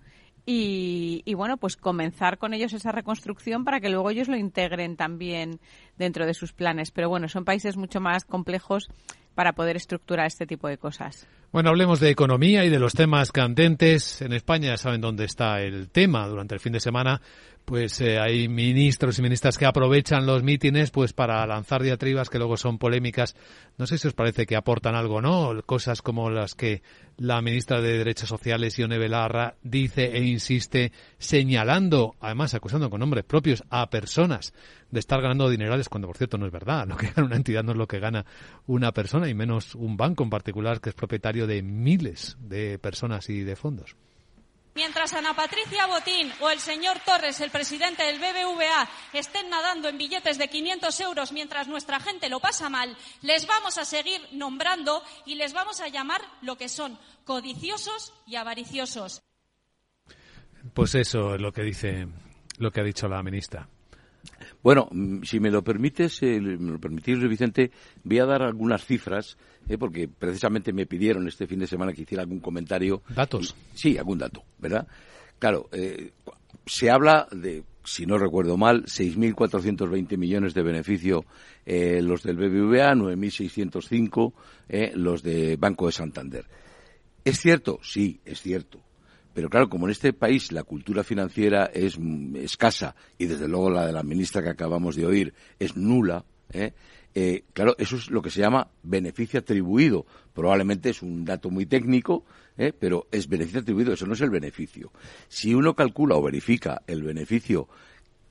y, y, bueno, pues comenzar con ellos esa reconstrucción para que luego ellos lo integren también dentro de sus planes. Pero bueno, son países mucho más complejos para poder estructurar este tipo de cosas. Bueno, hablemos de economía y de los temas candentes. En España saben dónde está el tema. Durante el fin de semana pues eh, hay ministros y ministras que aprovechan los mítines pues para lanzar diatribas que luego son polémicas. No sé si os parece que aportan algo, ¿no? Cosas como las que la ministra de Derechos Sociales, Ione Belarra, dice e insiste señalando, además acusando con nombres propios a personas de estar ganando dinerales cuando por cierto no es verdad. Lo que gana una entidad no es lo que gana una persona y menos un banco en particular que es propietario de miles de personas y de fondos. Mientras Ana Patricia Botín o el señor Torres, el presidente del BBVA, estén nadando en billetes de 500 euros mientras nuestra gente lo pasa mal, les vamos a seguir nombrando y les vamos a llamar lo que son, codiciosos y avariciosos. Pues eso es lo que dice, lo que ha dicho la ministra. Bueno, mm, si me lo permites, eh, me lo permitís, Vicente, voy a dar algunas cifras, eh, porque precisamente me pidieron este fin de semana que hiciera algún comentario. ¿Datos? Sí, algún dato, ¿verdad? Claro, eh, se habla de, si no recuerdo mal, 6.420 millones de beneficio los del BBVA, 9.605 los de Banco de Santander. ¿Es cierto? Sí, es cierto. Pero claro, como en este país la cultura financiera es mm, escasa y desde luego la de la ministra que acabamos de oír es nula, ¿eh? Eh, claro, eso es lo que se llama beneficio atribuido. Probablemente es un dato muy técnico, ¿eh? pero es beneficio atribuido, eso no es el beneficio. Si uno calcula o verifica el beneficio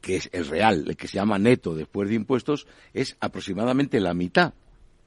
que es el real, el que se llama neto después de impuestos, es aproximadamente la mitad,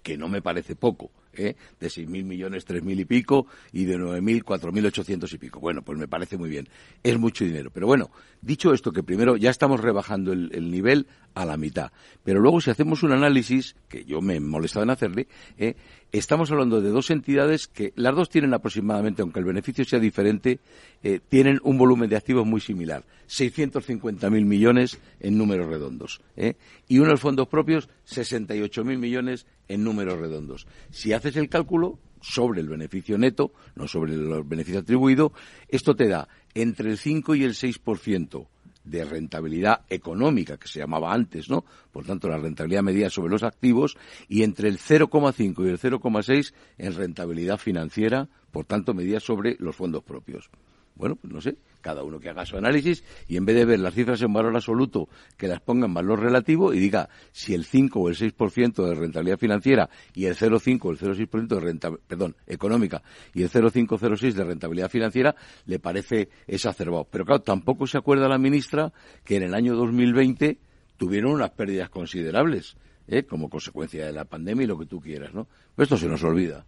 que no me parece poco. ¿Eh? de 6.000 millones, 3.000 y pico, y de 9.000, 4.800 y pico. Bueno, pues me parece muy bien. Es mucho dinero. Pero bueno, dicho esto, que primero ya estamos rebajando el, nivel a la mitad. Pero luego, si hacemos un análisis, que yo me he molestado en hacerle, ¿eh? Estamos hablando de dos entidades que las dos tienen aproximadamente, aunque el beneficio sea diferente, eh, tienen un volumen de activos muy similar. 650.000 millones en números redondos. ¿eh? Y unos fondos propios, 68.000 millones en números redondos. Si haces el cálculo sobre el beneficio neto, no sobre el beneficio atribuido, esto te da entre el 5 y el 6% de rentabilidad económica, que se llamaba antes, ¿no? Por tanto, la rentabilidad medida sobre los activos, y entre el 0,5 y el 0,6 en rentabilidad financiera, por tanto, medida sobre los fondos propios. Bueno, pues no sé, cada uno que haga su análisis y en vez de ver las cifras en valor absoluto, que las ponga en valor relativo y diga si el 5 o el 6% de rentabilidad financiera y el 0,5 o el 0,6% de rentabilidad, perdón, económica y el 0,5 de rentabilidad financiera le parece exacerbado. Pero claro, tampoco se acuerda la ministra que en el año 2020 tuvieron unas pérdidas considerables, ¿eh? como consecuencia de la pandemia y lo que tú quieras, ¿no? Pues esto se nos olvida.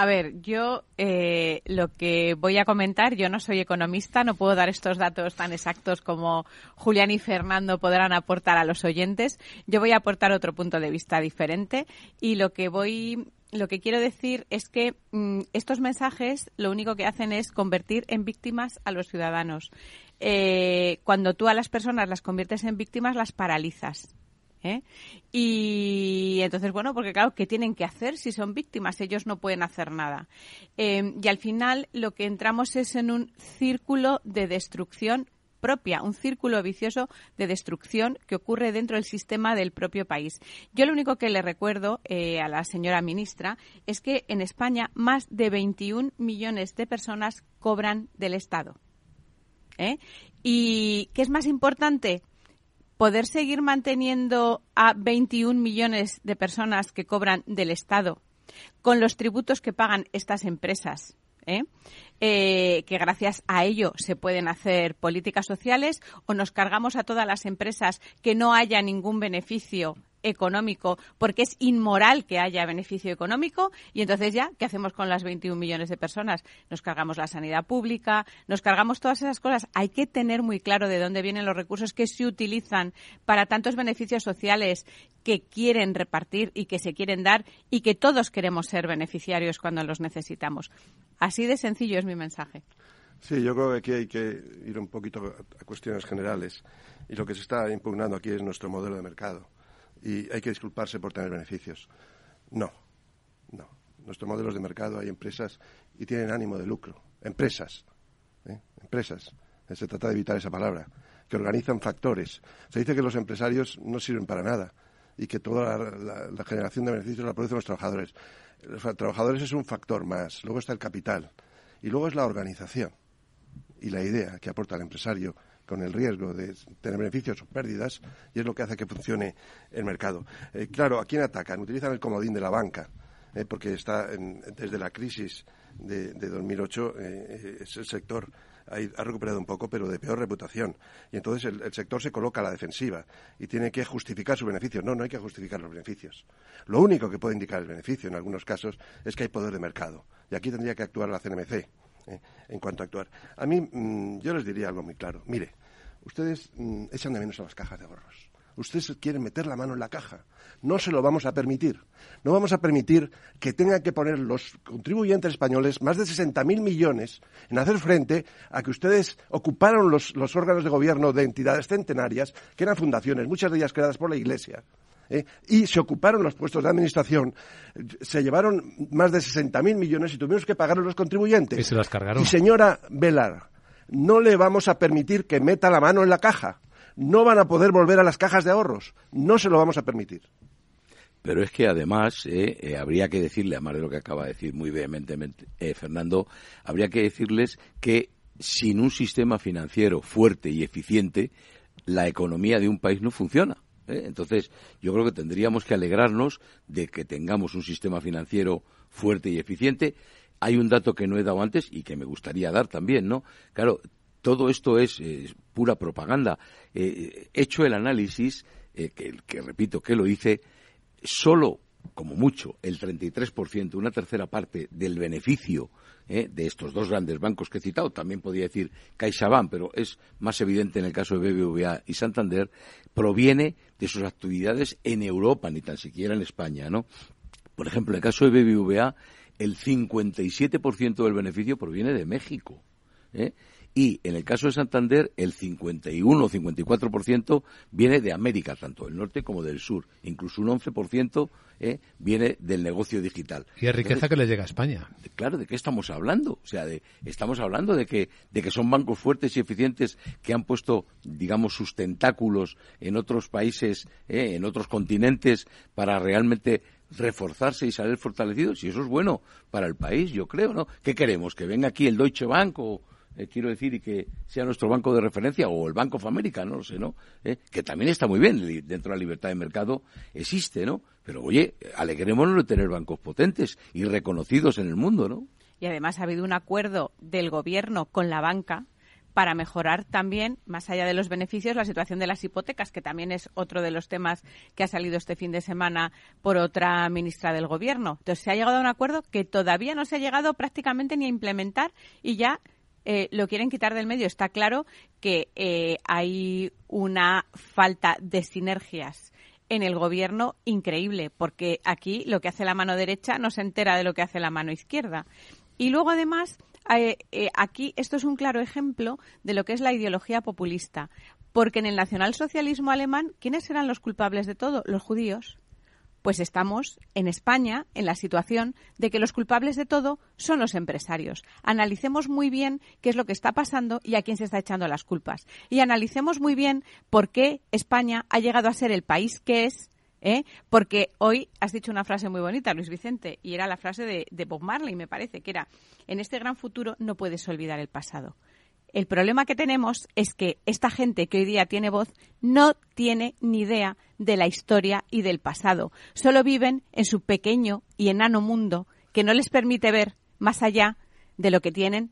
A ver, yo eh, lo que voy a comentar, yo no soy economista, no puedo dar estos datos tan exactos como Julián y Fernando podrán aportar a los oyentes. Yo voy a aportar otro punto de vista diferente y lo que voy lo que quiero decir es que mm, estos mensajes lo único que hacen es convertir en víctimas a los ciudadanos. Eh, cuando tú a las personas las conviertes en víctimas, las paralizas. ¿Eh? Y entonces, bueno, porque claro, ¿qué tienen que hacer si son víctimas? Ellos no pueden hacer nada. Eh, y al final lo que entramos es en un círculo de destrucción propia, un círculo vicioso de destrucción que ocurre dentro del sistema del propio país. Yo lo único que le recuerdo eh, a la señora ministra es que en España más de 21 millones de personas cobran del Estado. ¿Y qué es más importante? Poder seguir manteniendo a 21 millones de personas que cobran del Estado con los tributos que pagan estas empresas. ¿eh? Eh, que gracias a ello se pueden hacer políticas sociales o nos cargamos a todas las empresas que no haya ningún beneficio económico porque es inmoral que haya beneficio económico y entonces ya, ¿qué hacemos con las 21 millones de personas? Nos cargamos la sanidad pública, nos cargamos todas esas cosas. Hay que tener muy claro de dónde vienen los recursos que se utilizan para tantos beneficios sociales que quieren repartir y que se quieren dar y que todos queremos ser beneficiarios cuando los necesitamos. Así de sencillo es mi mensaje. Sí, yo creo que aquí hay que ir un poquito a cuestiones generales. Y lo que se está impugnando aquí es nuestro modelo de mercado y hay que disculparse por tener beneficios. No, no. Nuestros modelos de mercado hay empresas y tienen ánimo de lucro. Empresas. ¿eh? empresas, se trata de evitar esa palabra, que organizan factores. Se dice que los empresarios no sirven para nada y que toda la, generación de beneficios la producen los trabajadores. Los trabajadores es un factor más, luego está el capital y luego es la organización y la idea que aporta el empresario con el riesgo de tener beneficios o pérdidas y es lo que hace que funcione el mercado. Eh, claro, ¿a quién atacan? Utilizan el comodín de la banca, eh, porque está desde la crisis de, 2008 eh, es el sector ha, recuperado un poco, pero de peor reputación. Y entonces el, sector se coloca a la defensiva y tiene que justificar sus beneficios. No, no hay que justificar los beneficios. Lo único que puede indicar el beneficio en algunos casos es que hay poder de mercado. Y aquí tendría que actuar la CNMC ¿eh? en cuanto a actuar. A mí, mm, yo les diría algo muy claro. Mire, ustedes mm, echan de menos a las cajas de ahorros. Ustedes quieren meter la mano en la caja. No se lo vamos a permitir. No vamos a permitir que tengan que poner los contribuyentes españoles más de 60.000 millones en hacer frente a que ustedes ocuparon los, órganos de gobierno de entidades centenarias, que eran fundaciones, muchas de ellas creadas por la Iglesia, ¿eh? y se ocuparon los puestos de administración, se llevaron más de 60.000 millones y tuvimos que pagar a los contribuyentes. Y se las cargaron. Y señora Velar, no le vamos a permitir que meta la mano en la caja no van a poder volver a las cajas de ahorros. No se lo vamos a permitir. Pero es que además eh, eh, habría que decirle, además de lo que acaba de decir muy vehementemente eh, Fernando, habría que decirles que sin un sistema financiero fuerte y eficiente, la economía de un país no funciona. Entonces, yo creo que tendríamos que alegrarnos de que tengamos un sistema financiero fuerte y eficiente. Hay un dato que no he dado antes y que me gustaría dar también, ¿no? Claro, todo esto es, pura propaganda. Eh, hecho el análisis, eh, que, repito que lo hice, solo, como mucho, el 33%, una tercera parte del beneficio eh, de estos dos grandes bancos que he citado, también podría decir CaixaBank, pero es más evidente en el caso de BBVA y Santander, proviene de sus actividades en Europa, ni tan siquiera en España, ¿no? Por ejemplo, en el caso de BBVA, el 57% del beneficio proviene de México. ¿eh? y en el caso de Santander el 51 o 54% viene de América, tanto del norte como del sur, incluso un 11% eh, viene del negocio digital. Y es riqueza que le llega a España. Claro, ¿de qué estamos hablando? O sea, de, estamos hablando de que, de que son bancos fuertes y eficientes que han puesto, digamos, sus tentáculos en otros países, eh, en otros continentes, para realmente reforzarse y salir fortalecidos, y eso es bueno para el país, yo creo, ¿no? ¿Qué queremos? ¿Que venga aquí el Deutsche Bank eh, quiero decir, y que sea nuestro banco de referencia o el Banco of America, no lo sé, ¿no? Eh, que también está muy bien, dentro de la libertad de mercado existe, ¿no? Pero oye, alegrémonos de tener bancos potentes y reconocidos en el mundo, ¿no? Y además ha habido un acuerdo del gobierno con la banca para mejorar también, más allá de los beneficios, la situación de las hipotecas, que también es otro de los temas que ha salido este fin de semana por otra ministra del Gobierno. Entonces, se ha llegado a un acuerdo que todavía no se ha llegado prácticamente ni a implementar y ya eh, lo quieren quitar del medio. Está claro que eh, hay una falta de sinergias en el gobierno increíble, porque aquí lo que hace la mano derecha no se entera de lo que hace la mano izquierda. Y luego, además, eh, aquí esto es un claro ejemplo de lo que es la ideología populista, porque en el nacionalsocialismo alemán, ¿quiénes eran los culpables de todo? Los judíos pues estamos en España en la situación de que los culpables de todo son los empresarios. Analicemos muy bien qué es lo que está pasando y a quién se está echando las culpas. Y analicemos muy bien por qué España ha llegado a ser el país que es. ¿Eh? Porque hoy has dicho una frase muy bonita, Luis Vicente, y era la frase de, de Bob Marley, me parece, que era, en este gran futuro no puedes olvidar el pasado. El problema que tenemos es que esta gente que hoy día tiene voz no tiene ni idea de la historia y del pasado. Solo viven en su pequeño y enano mundo que no les permite ver más allá de lo que tienen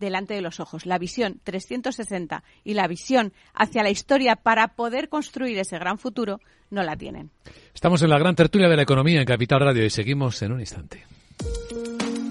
delante de los ojos. La visión 360 y la visión hacia la historia para poder construir ese gran futuro no la tienen. Estamos en la gran tertulia de la economía en Capital Radio y seguimos en un instante.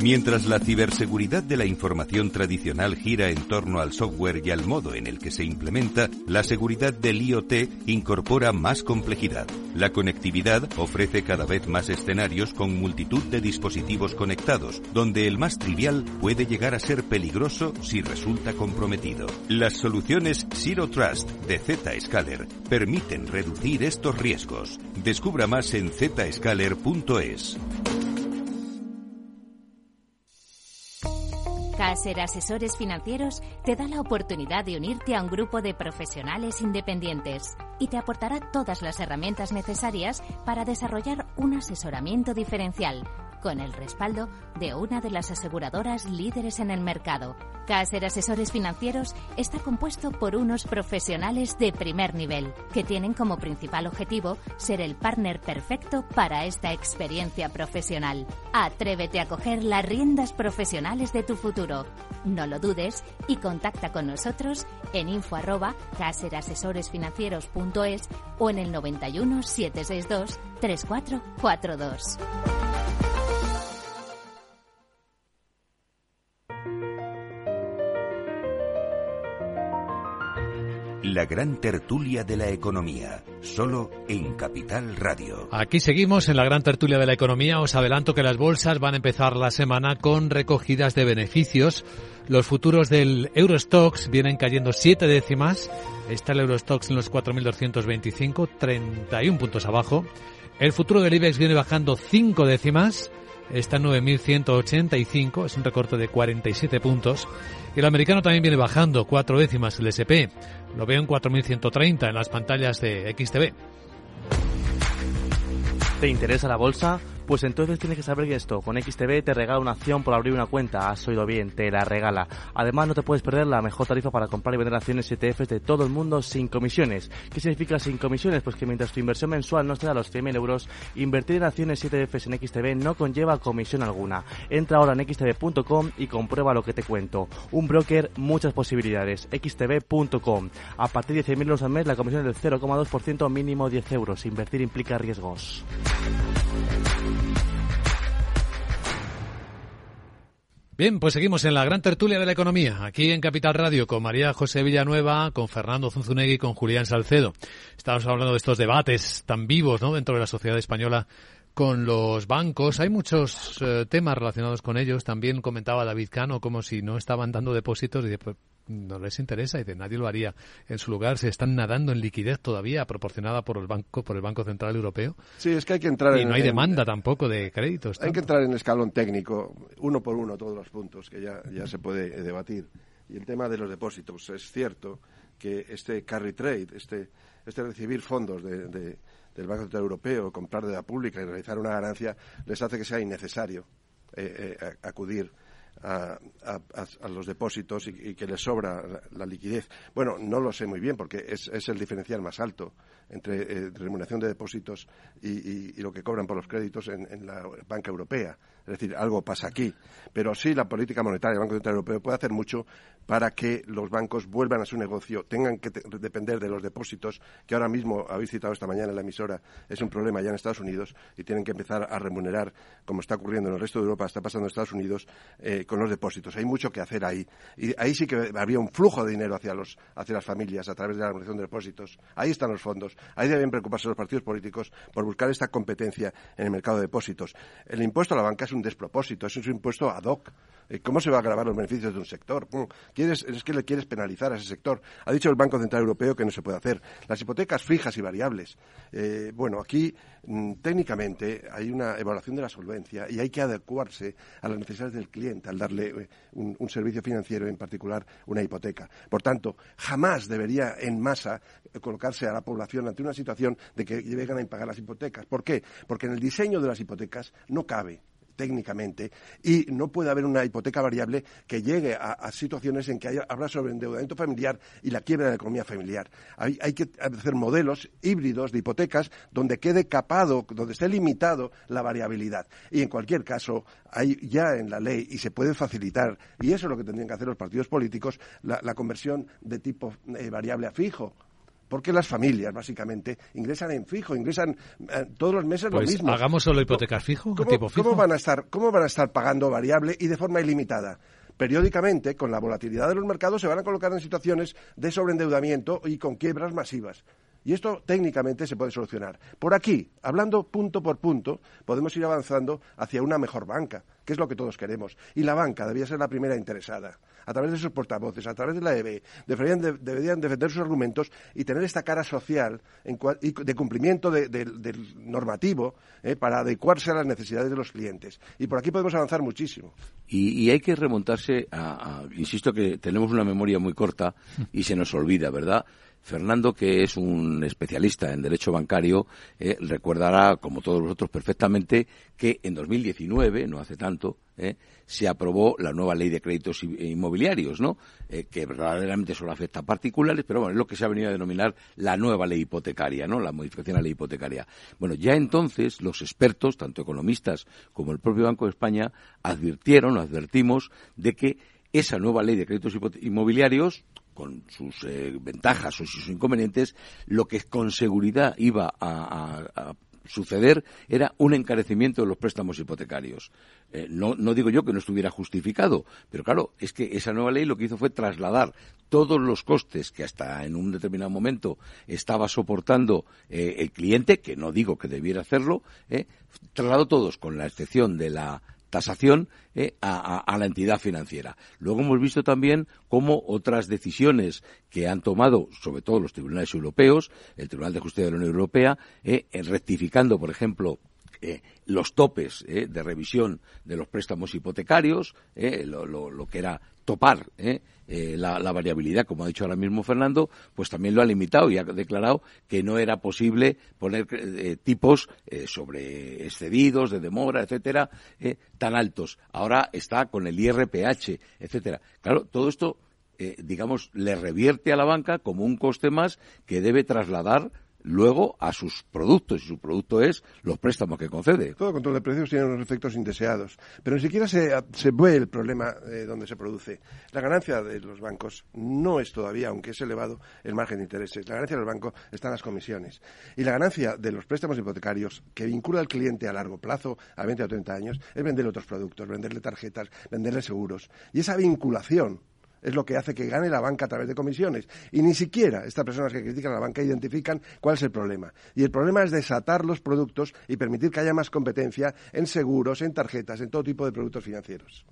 Mientras la ciberseguridad de la información tradicional gira en torno al software y al modo en el que se implementa, la seguridad del IoT incorpora más complejidad. La conectividad ofrece cada vez más escenarios con multitud de dispositivos conectados, donde el más trivial puede llegar a ser peligroso si resulta comprometido. Las soluciones Zero Trust de Zscaler permiten reducir estos riesgos. Descubra más en zscaler.es. Caser Asesores Financieros te da la oportunidad de unirte a un grupo de profesionales independientes y te aportará todas las herramientas necesarias para desarrollar un asesoramiento diferencial con el respaldo de una de las aseguradoras líderes en el mercado. Caser Asesores Financieros está compuesto por unos profesionales de primer nivel, que tienen como principal objetivo ser el partner perfecto para esta experiencia profesional. Atrévete a coger las riendas profesionales de tu futuro. No lo dudes y contacta con nosotros en info arroba caserasesoresfinancieros.es o en el 91 762 3442. La gran tertulia de la economía, solo en Capital Radio. Aquí seguimos en la gran tertulia de la economía. Os adelanto que las bolsas van a empezar la semana con recogidas de beneficios. Los futuros del Eurostox vienen cayendo siete décimas. Está el Eurostox en los 4.225, 31 puntos abajo. El futuro del IBEX viene bajando cinco décimas. Está en 9.185, es un recorte de 47 puntos. Y el americano también viene bajando cuatro décimas el SP. Lo veo en 4.130 en las pantallas de XTV. ¿Te interesa la bolsa? Pues entonces tienes que saber que esto, con XTB te regala una acción por abrir una cuenta, has oído bien, te la regala. Además no te puedes perder la mejor tarifa para comprar y vender acciones ETFs de todo el mundo sin comisiones. ¿Qué significa sin comisiones? Pues que mientras tu inversión mensual no da los 100.000 euros, invertir en acciones ETFs en XTB no conlleva comisión alguna. Entra ahora en xtb.com y comprueba lo que te cuento. Un broker, muchas posibilidades. xtb.com. A partir de 100.000 euros al mes la comisión es del 0,2% mínimo 10 euros. Invertir implica riesgos. Bien, pues seguimos en la gran tertulia de la economía, aquí en Capital Radio, con María José Villanueva, con Fernando Zunzunegui y con Julián Salcedo. Estamos hablando de estos debates tan vivos ¿no? dentro de la sociedad española con los bancos. Hay muchos eh, temas relacionados con ellos. También comentaba David Cano como si no estaban dando depósitos y después no les interesa y de nadie lo haría en su lugar. Se están nadando en liquidez todavía proporcionada por el banco por el Banco Central Europeo. Sí, es que hay que entrar y no hay demanda tampoco de créditos. Hay que entrar en escalón técnico, uno por uno todos los puntos que ya, ya se puede eh, debatir. Y el tema de los depósitos es cierto que este carry trade, este este recibir fondos de, del Banco Central Europeo, comprar de la pública y realizar una ganancia, les hace que sea innecesario eh, eh, acudir a, los depósitos y, que les sobra la, liquidez. Bueno, no lo sé muy bien porque es, el diferencial más alto entre eh, remuneración de depósitos y, lo que cobran por los créditos en, la banca europea. Es decir, algo pasa aquí. Pero sí, la política monetaria del Banco Central Europeo puede hacer mucho para que los bancos vuelvan a su negocio, tengan que depender de los depósitos, que ahora mismo habéis citado esta mañana en la emisora, es un problema ya en Estados Unidos, y tienen que empezar a remunerar, como está ocurriendo en el resto de Europa, está pasando en Estados Unidos, eh, con los depósitos. Hay mucho que hacer ahí. Y ahí sí que habría un flujo de dinero hacia, los, hacia las familias a través de la remuneración de depósitos. Ahí están los fondos. Ahí deben preocuparse los partidos políticos por buscar esta competencia en el mercado de depósitos. El impuesto a la banca es un despropósito, es un impuesto ad hoc. Eh, ¿Cómo se va a grabar los beneficios de un sector? ¿Quieres, es que le quieres penalizar a ese sector. Ha dicho el Banco Central Europeo que no se puede hacer. Las hipotecas fijas y variables. Eh, bueno, aquí mm, técnicamente hay una evaluación de la solvencia y hay que adecuarse a las necesidades del cliente al darle eh, un, servicio financiero, en particular una hipoteca. Por tanto, jamás debería en masa colocarse a la población ante una situación de que llegan a impagar las hipotecas. ¿Por qué? Porque en el diseño de las hipotecas no cabe técnicamente y no puede haber una hipoteca variable que llegue a, situaciones en que haya, habrá sobreendeudamiento familiar y la quiebra de la economía familiar. Hay, hay, que hacer modelos híbridos de hipotecas donde quede capado, donde esté limitado la variabilidad. Y en cualquier caso, hay ya en la ley y se puede facilitar, y eso es lo que tendrían que hacer los partidos políticos, la, conversión de tipo eh, variable a fijo porque las familias, básicamente, ingresan en fijo, ingresan eh, todos los meses lo pues mismo. Hagamos solo hipotecas fijo, ¿Cómo, tipo fijo. ¿cómo van, a estar, ¿Cómo van a estar pagando variable y de forma ilimitada? Periódicamente, con la volatilidad de los mercados, se van a colocar en situaciones de sobreendeudamiento y con quiebras masivas. Y esto técnicamente se puede solucionar. Por aquí, hablando punto por punto, podemos ir avanzando hacia una mejor banca, que es lo que todos queremos. Y la banca debía ser la primera interesada. A través de sus portavoces, a través de la EB, deberían, defender sus argumentos y tener esta cara social de cumplimiento del normativo eh, para adecuarse a las necesidades de los clientes. Y por aquí podemos avanzar muchísimo. Y, hay que remontarse a, insisto que tenemos una memoria muy corta y se nos olvida, ¿verdad? Fernando, que es un especialista en derecho bancario, eh, recordará, como todos vosotros perfectamente, que en 2019, no hace tanto, eh, se aprobó la nueva ley de créditos inmobiliarios, ¿no? Eh, que verdaderamente solo afecta a particulares, pero bueno, es lo que se ha venido a denominar la nueva ley hipotecaria, ¿no? La modificación a la ley hipotecaria. Bueno, ya entonces los expertos, tanto economistas como el propio Banco de España, advirtieron, advertimos, de que esa nueva ley de créditos inmobiliarios con sus eh, ventajas o sus inconvenientes, lo que con seguridad iba a, suceder era un encarecimiento de los préstamos hipotecarios. Eh, no, digo yo que no estuviera justificado, pero claro, es que esa nueva ley lo que hizo fue trasladar todos los costes que hasta en un determinado momento estaba soportando eh, el cliente, que no digo que debiera hacerlo, trasladó todos, con la excepción de la tasación eh, a, la entidad financiera. Luego hemos visto también cómo otras decisiones que han tomado, sobre todo los tribunales europeos, el Tribunal de Justicia de la Unión Europea, eh, rectificando, por ejemplo, eh, los topes de revisión de los préstamos hipotecarios, lo, que era topar eh, la, variabilidad, como ha dicho ahora mismo Fernando, pues también lo ha limitado y ha declarado que no era posible poner eh, tipos eh, sobre excedidos, de demora, etcétera, tan altos. Ahora está con el IRPH, etcétera. Claro, todo esto, digamos, le revierte a la banca como un coste más que debe trasladar luego a sus productos, y su producto es los préstamos que concede. Todo control de precios tiene unos efectos indeseados, pero ni siquiera se, ve el problema de donde se produce. La ganancia de los bancos no es todavía, aunque es elevado, el margen de intereses. La ganancia del banco está en las comisiones. Y la ganancia de los préstamos hipotecarios, que vincula al cliente a largo plazo, a 20 o 30 años, es vender otros productos, venderle tarjetas, venderle seguros. Y esa vinculación es lo que hace que gane la banca a través de comisiones. Y ni siquiera estas personas que critican a la banca identifican cuál es el problema. Y el problema es desatar los productos y permitir que haya más competencia en seguros, en tarjetas, en todo tipo de productos financieros.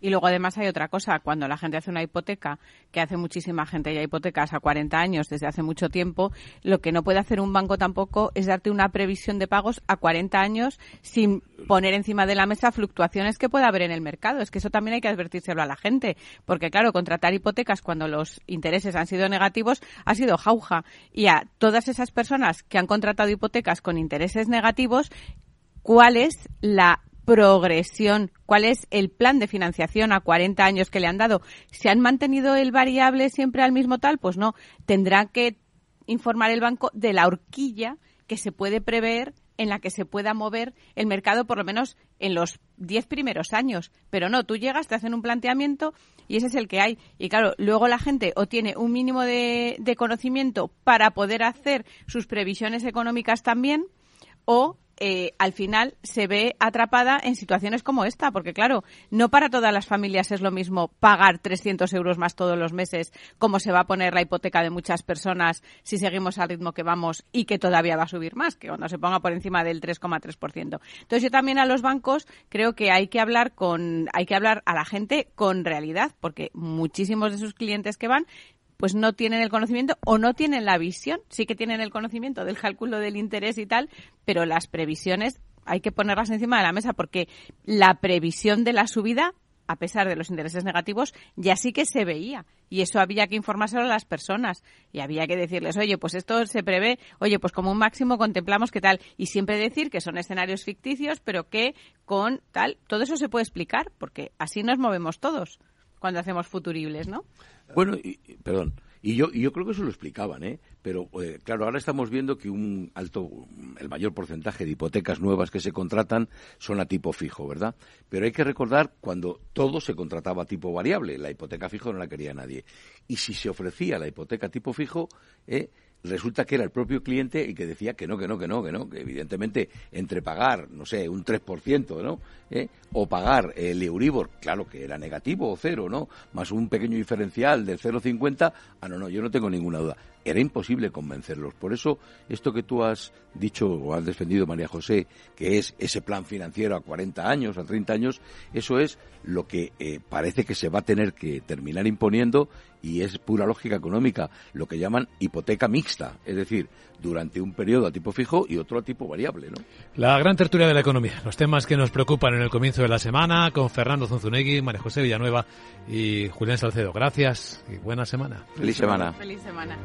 Y luego además hay otra cosa, cuando la gente hace una hipoteca, que hace muchísima gente ya hipotecas a 40 años desde hace mucho tiempo, lo que no puede hacer un banco tampoco es darte una previsión de pagos a 40 años sin poner encima de la mesa fluctuaciones que pueda haber en el mercado. Es que eso también hay que advertírselo a la gente, porque claro, contratar hipotecas cuando los intereses han sido negativos ha sido jauja. Y a todas esas personas que han contratado hipotecas con intereses negativos, ¿cuál es la progresión? ¿Cuál es el plan de financiación a 40 años que le han dado? ¿Se han mantenido el variable siempre al mismo tal? Pues no. Tendrá que informar el banco de la horquilla que se puede prever en la que se pueda mover el mercado por lo menos en los 10 primeros años. Pero no, tú llegas, te hacen un planteamiento y ese es el que hay. Y claro, luego la gente o tiene un mínimo de, de conocimiento para poder hacer sus previsiones económicas también o eh, al final se ve atrapada en situaciones como esta, porque claro, no para todas las familias es lo mismo pagar 300 euros más todos los meses, como se va a poner la hipoteca de muchas personas si seguimos al ritmo que vamos y que todavía va a subir más, que cuando se ponga por encima del 3,3%. Entonces yo también a los bancos creo que hay que hablar con, hay que hablar a la gente con realidad, porque muchísimos de sus clientes que van pues no tienen el conocimiento o no tienen la visión. Sí que tienen el conocimiento del cálculo del interés y tal, pero las previsiones hay que ponerlas encima de la mesa porque la previsión de la subida a pesar de los intereses negativos, ya sí que se veía. Y eso había que informárselo a las personas. Y había que decirles, oye, pues esto se prevé, oye, pues como un máximo contemplamos que tal. Y siempre decir que son escenarios ficticios, pero que con tal, todo eso se puede explicar, porque así nos movemos todos cuando hacemos futuribles, ¿no? Bueno, y, perdón. Y yo, yo creo que eso lo explicaban, ¿eh? Pero, eh, claro, ahora estamos viendo que un alto, el mayor porcentaje de hipotecas nuevas que se contratan son a tipo fijo, ¿verdad? Pero hay que recordar cuando todo se contrataba a tipo variable. La hipoteca fijo no la quería nadie. Y si se ofrecía la hipoteca tipo fijo, ¿eh? Resulta que era el propio cliente el que decía que no, que no, que no, que no, que evidentemente entre pagar, no sé, un 3%, ¿no? ¿Eh? O pagar el Euribor, claro que era negativo o cero, ¿no? Más un pequeño diferencial del 0,50, ah, no, no, yo no tengo ninguna duda. era imposible convencerlos. Por eso, esto que tú has dicho o has defendido, María José, que es ese plan financiero a 40 años, a 30 años, eso es lo que eh, parece que se va a tener que terminar imponiendo y es pura lógica económica, lo que llaman hipoteca mixta, es decir, durante un periodo a tipo fijo y otro a tipo variable. ¿no? La gran tertulia de la economía, los temas que nos preocupan en el comienzo de la semana, con Fernando Zunzunegui, María José Villanueva y Julián Salcedo. Gracias y buena semana. Feliz semana. Feliz semana.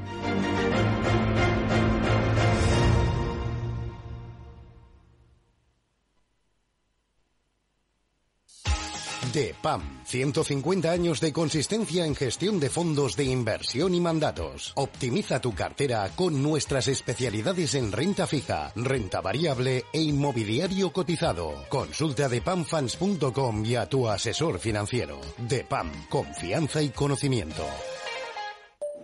DEPAM, 150 años de consistencia en gestión de fondos de inversión y mandatos. Optimiza tu cartera con nuestras especialidades en renta fija, renta variable e inmobiliario cotizado. Consulta depamfans.com y a tu asesor financiero. DEPAM, confianza y conocimiento.